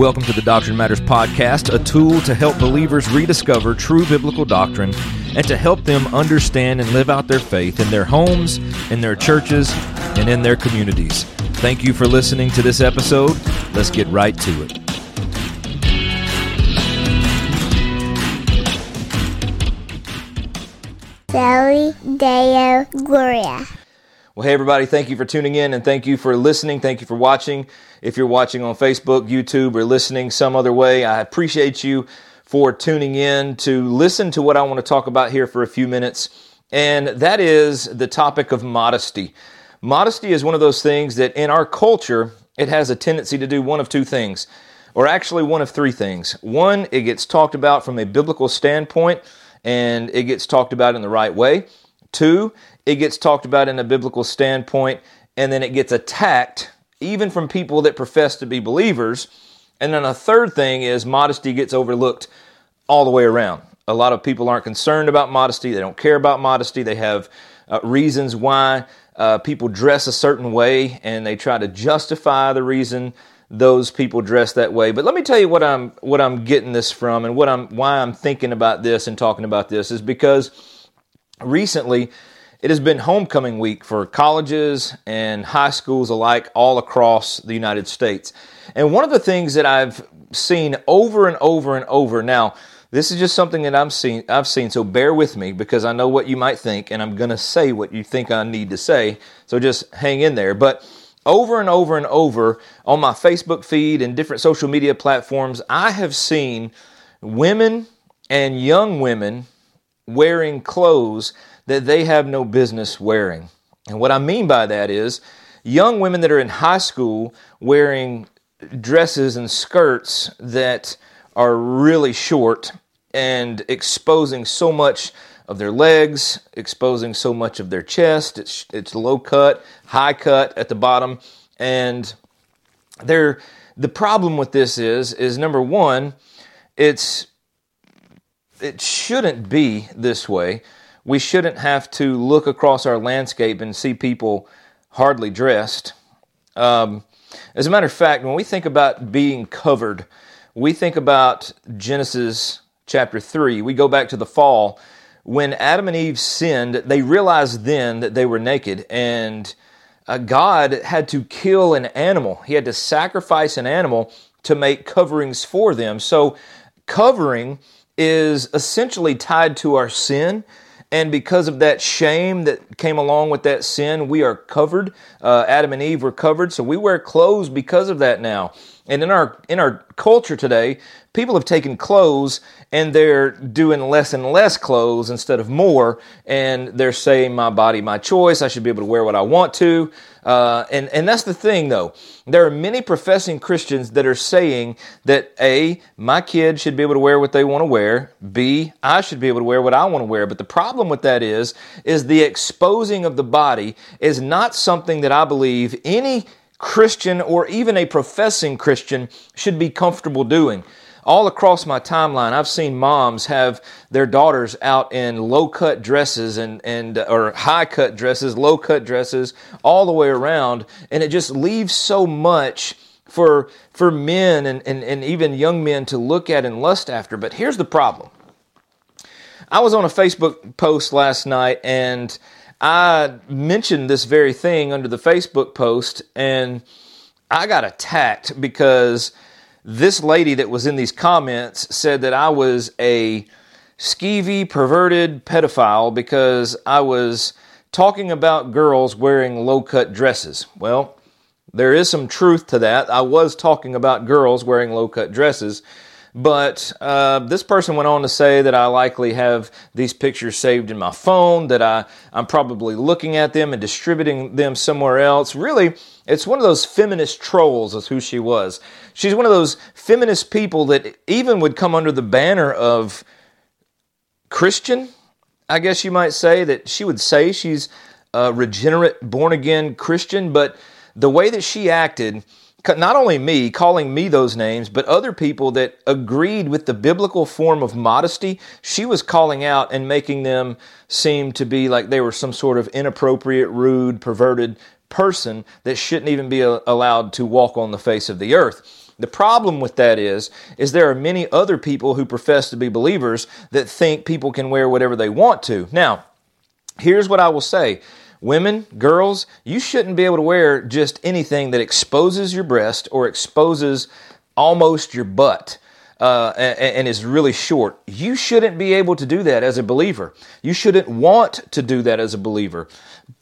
Welcome to the Doctrine Matters Podcast, a tool to help believers rediscover true biblical doctrine and to help them understand and live out their faith in their homes, in their churches, and in their communities. Thank you for listening to this episode. Let's get right to it. Soli Deo Gloria. Well, hey, everybody, thank you for tuning in and thank you for listening. Thank you for watching. If you're watching on Facebook, YouTube, or listening some other way, I appreciate you for tuning in to listen to what I want to talk about here for a few minutes. And that is the topic of modesty. Modesty is one of those things that in our culture, it has a tendency to do one of two things, or actually one of three things. One, it gets talked about from a biblical standpoint and it gets talked about in the right way. Two, it gets talked about in a biblical standpoint and then it gets attacked even from people that profess to be believers. And then a third thing is modesty gets overlooked all the way around. A lot of people aren't concerned about modesty, they don't care about modesty, they have uh, reasons why uh, people dress a certain way and they try to justify the reason those people dress that way. But let me tell you what I'm what I'm getting this from and what I'm why I'm thinking about this and talking about this is because recently it has been homecoming week for colleges and high schools alike all across the United States. And one of the things that I've seen over and over and over now this is just something that I'm seen, I've seen, so bear with me because I know what you might think, and I'm going to say what you think I need to say. So just hang in there. But over and over and over on my Facebook feed and different social media platforms, I have seen women and young women wearing clothes that they have no business wearing. And what I mean by that is young women that are in high school wearing dresses and skirts that are really short and exposing so much of their legs, exposing so much of their chest. It's, it's low cut, high cut at the bottom. And they're, the problem with this is, is number one, it's, it shouldn't be this way. We shouldn't have to look across our landscape and see people hardly dressed. Um, as a matter of fact, when we think about being covered, we think about Genesis chapter 3. We go back to the fall. When Adam and Eve sinned, they realized then that they were naked, and uh, God had to kill an animal. He had to sacrifice an animal to make coverings for them. So, covering is essentially tied to our sin. And because of that shame that came along with that sin, we are covered. Uh, Adam and Eve were covered, so we wear clothes because of that now. And in our in our culture today, people have taken clothes and they're doing less and less clothes instead of more, and they're saying, "My body, my choice. I should be able to wear what I want to." Uh, and and that's the thing, though. There are many professing Christians that are saying that a my kids should be able to wear what they want to wear. B I should be able to wear what I want to wear. But the problem with that is is the exposing of the body is not something that I believe any Christian or even a professing Christian should be comfortable doing. All across my timeline, I've seen moms have their daughters out in low cut dresses and, and or high cut dresses, low cut dresses, all the way around, and it just leaves so much for for men and, and, and even young men to look at and lust after. But here's the problem. I was on a Facebook post last night and I mentioned this very thing under the Facebook post, and I got attacked because this lady that was in these comments said that I was a skeevy, perverted pedophile because I was talking about girls wearing low cut dresses. Well, there is some truth to that. I was talking about girls wearing low cut dresses, but uh, this person went on to say that I likely have these pictures saved in my phone, that I, I'm probably looking at them and distributing them somewhere else. Really, it's one of those feminist trolls, is who she was. She's one of those feminist people that even would come under the banner of Christian, I guess you might say, that she would say she's a regenerate, born again Christian, but the way that she acted, not only me calling me those names, but other people that agreed with the biblical form of modesty, she was calling out and making them seem to be like they were some sort of inappropriate, rude, perverted person that shouldn't even be allowed to walk on the face of the earth. The problem with that is, is there are many other people who profess to be believers that think people can wear whatever they want to. Now, here's what I will say. Women, girls, you shouldn't be able to wear just anything that exposes your breast or exposes almost your butt. Uh, and, and, is really short. You shouldn't be able to do that as a believer. You shouldn't want to do that as a believer.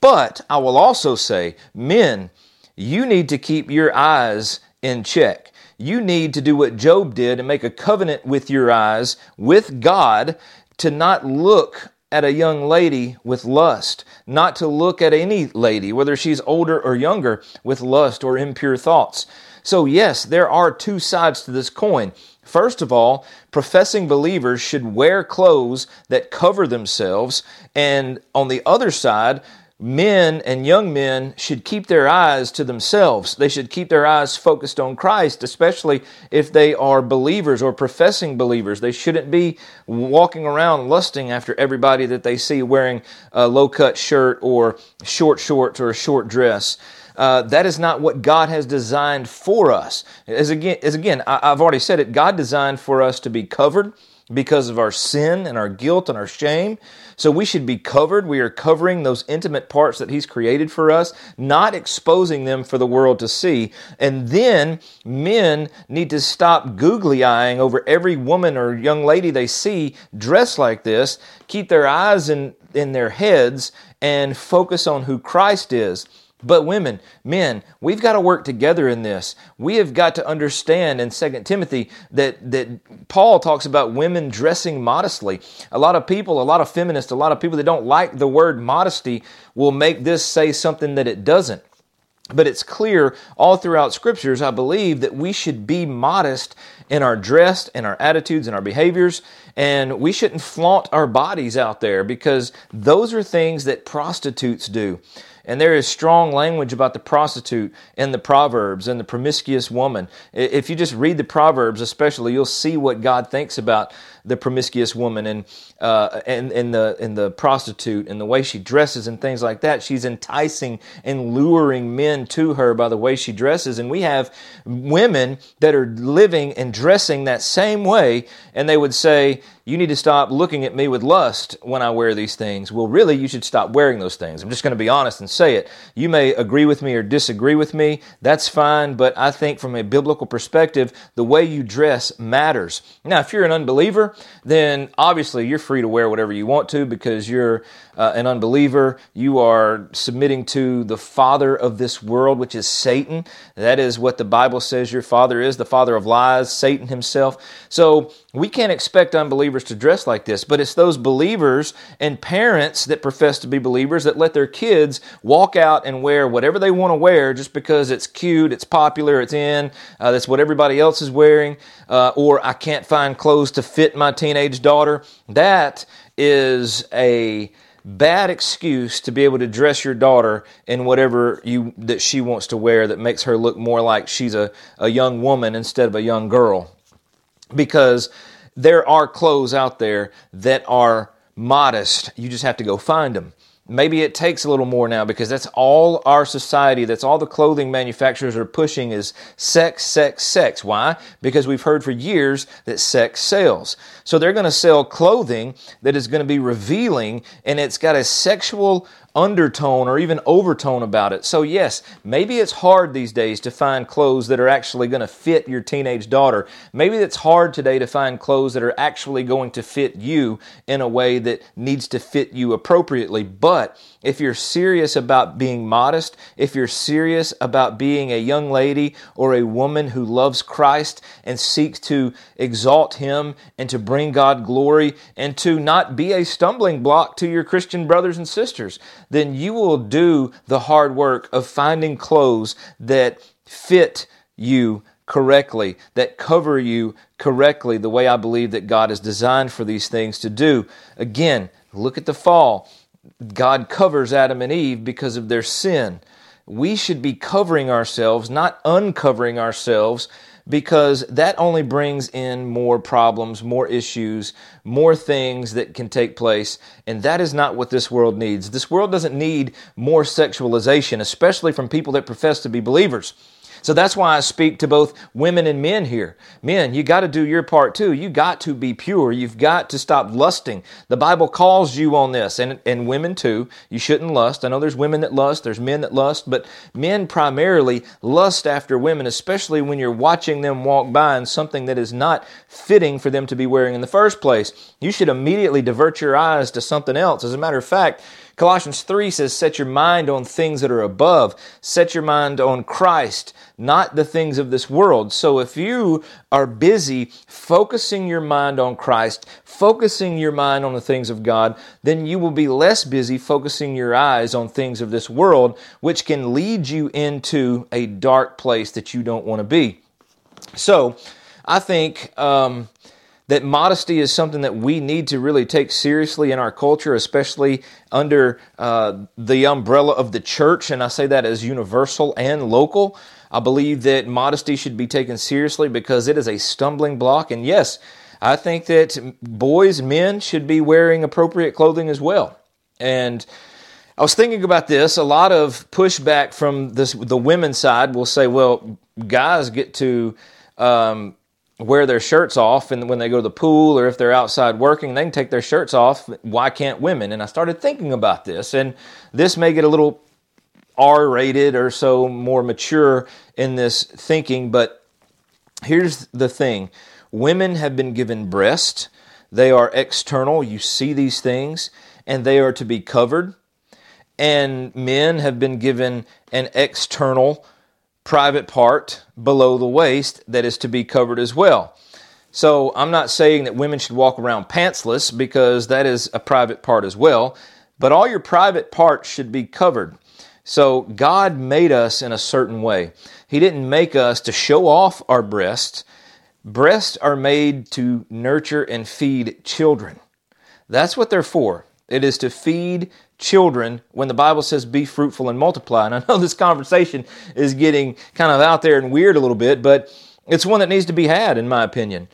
But I will also say, men, you need to keep your eyes in check. You need to do what Job did and make a covenant with your eyes, with God, to not look at a young lady with lust, not to look at any lady, whether she's older or younger, with lust or impure thoughts. So, yes, there are two sides to this coin. First of all, professing believers should wear clothes that cover themselves. And on the other side, men and young men should keep their eyes to themselves. They should keep their eyes focused on Christ, especially if they are believers or professing believers. They shouldn't be walking around lusting after everybody that they see wearing a low cut shirt or short shorts or a short dress. Uh, that is not what God has designed for us. As again, as again, I, I've already said it. God designed for us to be covered because of our sin and our guilt and our shame. So we should be covered. We are covering those intimate parts that He's created for us, not exposing them for the world to see. And then men need to stop googly eyeing over every woman or young lady they see dressed like this, keep their eyes in, in their heads, and focus on who Christ is. But women, men, we've got to work together in this. We have got to understand in 2 Timothy that, that Paul talks about women dressing modestly. A lot of people, a lot of feminists, a lot of people that don't like the word modesty will make this say something that it doesn't. But it's clear all throughout scriptures, I believe, that we should be modest in our dress, in our attitudes, in our behaviors, and we shouldn't flaunt our bodies out there because those are things that prostitutes do. And there is strong language about the prostitute in the Proverbs and the promiscuous woman. If you just read the Proverbs, especially, you'll see what God thinks about the promiscuous woman and uh, and, and the and the prostitute and the way she dresses and things like that. She's enticing and luring men to her by the way she dresses. And we have women that are living and dressing that same way, and they would say, "You need to stop looking at me with lust when I wear these things." Well, really, you should stop wearing those things. I'm just going to be honest and say it. You may agree with me or disagree with me. That's fine, but I think from a biblical perspective, the way you dress matters. Now, if you're an unbeliever, then obviously you're free to wear whatever you want to because you're uh, an unbeliever. You are submitting to the father of this world, which is Satan. That is what the Bible says your father is, the father of lies, Satan himself. So we can't expect unbelievers to dress like this, but it's those believers and parents that profess to be believers that let their kids walk out and wear whatever they want to wear just because it's cute, it's popular, it's in, uh, that's what everybody else is wearing, uh, or I can't find clothes to fit my teenage daughter. That is a bad excuse to be able to dress your daughter in whatever you that she wants to wear that makes her look more like she's a, a young woman instead of a young girl because there are clothes out there that are modest. You just have to go find them. Maybe it takes a little more now because that's all our society, that's all the clothing manufacturers are pushing is sex, sex, sex. Why? Because we've heard for years that sex sells. So they're going to sell clothing that is going to be revealing and it's got a sexual undertone or even overtone about it. So, yes, maybe it's hard these days to find clothes that are actually going to fit your teenage daughter. Maybe it's hard today to find clothes that are actually going to fit you in a way that needs to fit you appropriately. But if you're serious about being modest, if you're serious about being a young lady or a woman who loves Christ and seeks to exalt Him and to bring God glory and to not be a stumbling block to your Christian brothers and sisters, then you will do the hard work of finding clothes that fit you correctly, that cover you correctly, the way I believe that God has designed for these things to do. Again, look at the fall. God covers Adam and Eve because of their sin. We should be covering ourselves, not uncovering ourselves, because that only brings in more problems, more issues, more things that can take place. And that is not what this world needs. This world doesn't need more sexualization, especially from people that profess to be believers. So that's why I speak to both women and men here. Men, you got to do your part too. You got to be pure. You've got to stop lusting. The Bible calls you on this, and, and women too. You shouldn't lust. I know there's women that lust, there's men that lust, but men primarily lust after women, especially when you're watching them walk by in something that is not fitting for them to be wearing in the first place. You should immediately divert your eyes to something else. As a matter of fact, Colossians 3 says, Set your mind on things that are above. Set your mind on Christ, not the things of this world. So if you are busy focusing your mind on Christ, focusing your mind on the things of God, then you will be less busy focusing your eyes on things of this world, which can lead you into a dark place that you don't want to be. So I think. Um, that modesty is something that we need to really take seriously in our culture, especially under uh, the umbrella of the church. And I say that as universal and local. I believe that modesty should be taken seriously because it is a stumbling block. And yes, I think that boys, men should be wearing appropriate clothing as well. And I was thinking about this. A lot of pushback from this, the women's side will say, well, guys get to um, wear their shirts off and when they go to the pool or if they're outside working they can take their shirts off. Why can't women? And i started thinking about this and this may get a little r rated or so more mature in this thinking but here's the thing. Women have been given breast. They are external. You see these things and they are to be covered. And men have been given an external private part below the waist that is to be covered as well. So I'm not saying that women should walk around pantsless because that is a private part as well, but all your private parts should be covered. So God made us in a certain way. He didn't make us to show off our breasts. Breasts are made to nurture and feed children. That's what they're for. It is to feed children when the Bible says be fruitful and multiply. And I know this conversation is getting kind of out there and weird a little bit, but it's one that needs to be had, in my opinion,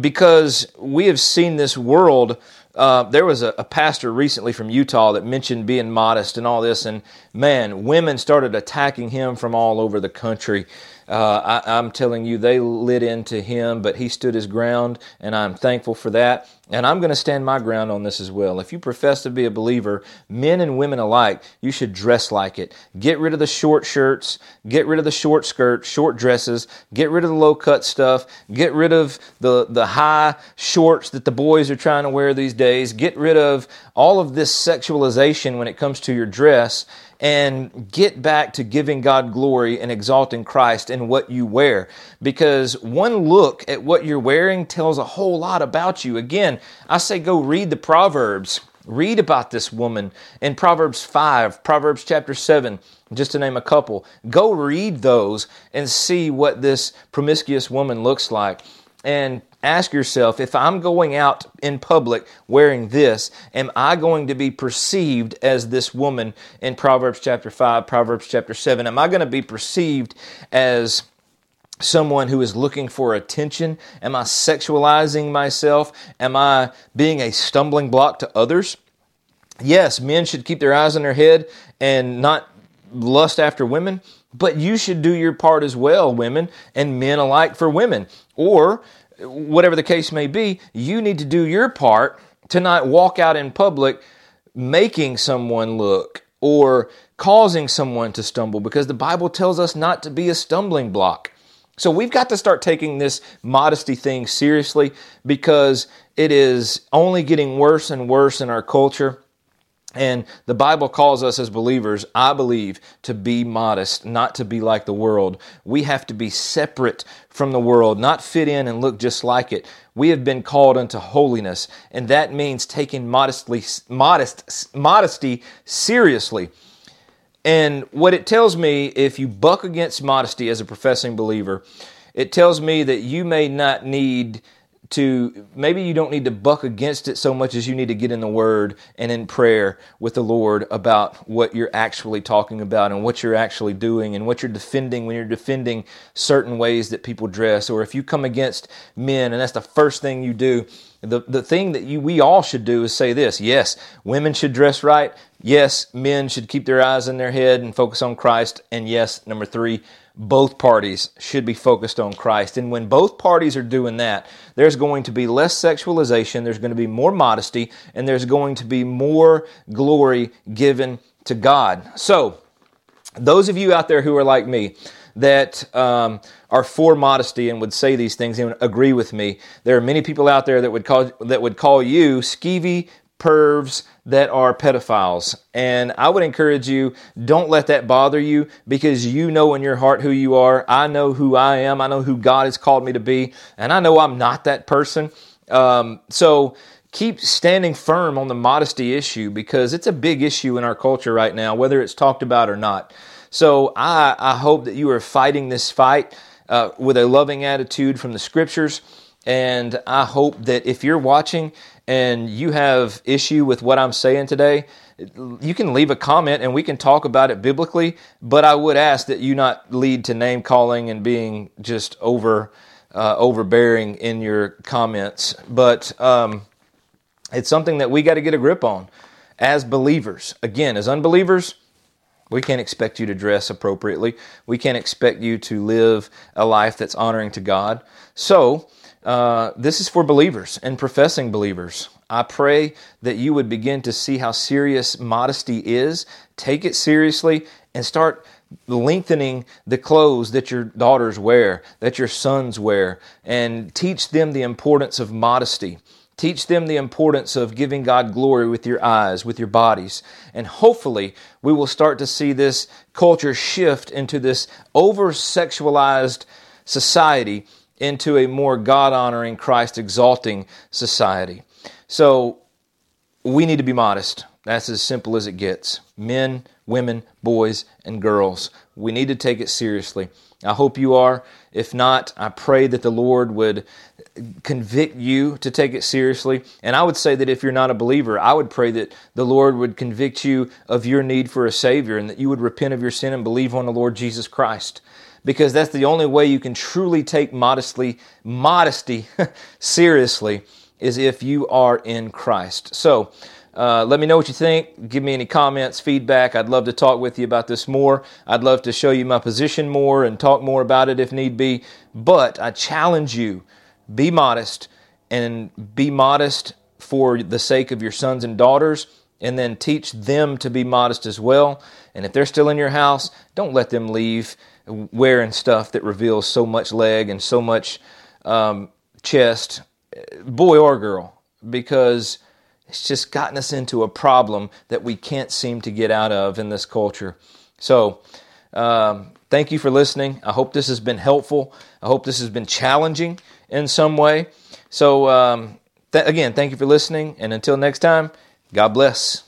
because we have seen this world. Uh, there was a, a, pastor recently from Utah that mentioned being modest and all this, and man, women started attacking him from all over the country. Uh, I, I'm telling you, they lit into him, but he stood his ground, and I'm thankful for that. And I'm going to stand my ground on this as well. If you profess to be a believer, men and women alike, you should dress like it. Get rid of the short shirts, get rid of the short skirts, short dresses, get rid of the low cut stuff, get rid of the, the high shorts that the boys are trying to wear these days, get rid of all of this sexualization when it comes to your dress and get back to giving God glory and exalting Christ in what you wear. Because one look at what you're wearing tells a whole lot about you. Again, I say go read the Proverbs. Read about this woman in Proverbs 5, Proverbs chapter 7, just to name a couple. Go read those and see what this promiscuous woman looks like. And ask yourself if I'm going out in public wearing this, am I going to be perceived as this woman in Proverbs chapter 5, Proverbs chapter 7? Am I going to be perceived as someone who is looking for attention? Am I sexualizing myself? Am I being a stumbling block to others? Yes, men should keep their eyes on their head and not lust after women, but you should do your part as well, women and men alike for women. Or whatever the case may be, you need to do your part to not walk out in public making someone look or causing someone to stumble because the Bible tells us not to be a stumbling block. So we've got to start taking this modesty thing seriously because it is only getting worse and worse in our culture. And the Bible calls us as believers, I believe, to be modest, not to be like the world. We have to be separate from the world, not fit in and look just like it. We have been called unto holiness, and that means taking modestly, modest, modesty seriously. And what it tells me, if you buck against modesty as a professing believer, it tells me that you may not need to maybe you don't need to buck against it so much as you need to get in the word and in prayer with the Lord about what you're actually talking about and what you're actually doing and what you're defending when you're defending certain ways that people dress. Or if you come against men and that's the first thing you do the, the thing that you, we all should do is say this yes, women should dress right. Yes, men should keep their eyes in their head and focus on Christ. And yes, number three, both parties should be focused on Christ. And when both parties are doing that, there's going to be less sexualization, there's going to be more modesty, and there's going to be more glory given to God. So, those of you out there who are like me, that um, are for modesty and would say these things and agree with me. There are many people out there that would call that would call you skeevy pervs that are pedophiles. And I would encourage you, don't let that bother you because you know in your heart who you are. I know who I am. I know who God has called me to be. And I know I'm not that person. Um, so keep standing firm on the modesty issue because it's a big issue in our culture right now, whether it's talked about or not. So I, I hope that you are fighting this fight uh, with a loving attitude from the scriptures. And I hope that if you're watching and you have issue with what I'm saying today, you can leave a comment and we can talk about it biblically. But I would ask that you not lead to name calling and being just over uh, overbearing in your comments. But um, it's something that we got to get a grip on as believers. Again, as unbelievers, we can't expect you to dress appropriately. We can't expect you to live a life that's honoring to God. So, uh, this is for believers and professing believers. I pray that you would begin to see how serious modesty is, take it seriously, and start lengthening the clothes that your daughters wear, that your sons wear, and teach them the importance of modesty. Teach them the importance of giving God glory with your eyes, with your bodies. And hopefully, we will start to see this culture shift into this over sexualized society into a more God honoring, Christ exalting society. So, we need to be modest. That's as simple as it gets. Men, women, boys, and girls. We need to take it seriously. I hope you are. If not, I pray that the Lord would convict you to take it seriously. And I would say that if you're not a believer, I would pray that the Lord would convict you of your need for a Savior and that you would repent of your sin and believe on the Lord Jesus Christ. Because that's the only way you can truly take modestly, modesty seriously is if you are in Christ. So, uh, let me know what you think. Give me any comments, feedback. I'd love to talk with you about this more. I'd love to show you my position more and talk more about it if need be. But I challenge you be modest and be modest for the sake of your sons and daughters, and then teach them to be modest as well. And if they're still in your house, don't let them leave wearing stuff that reveals so much leg and so much um, chest, boy or girl, because it's just gotten us into a problem that we can't seem to get out of in this culture. So, um, thank you for listening. I hope this has been helpful. I hope this has been challenging in some way. So, um, th- again, thank you for listening. And until next time, God bless.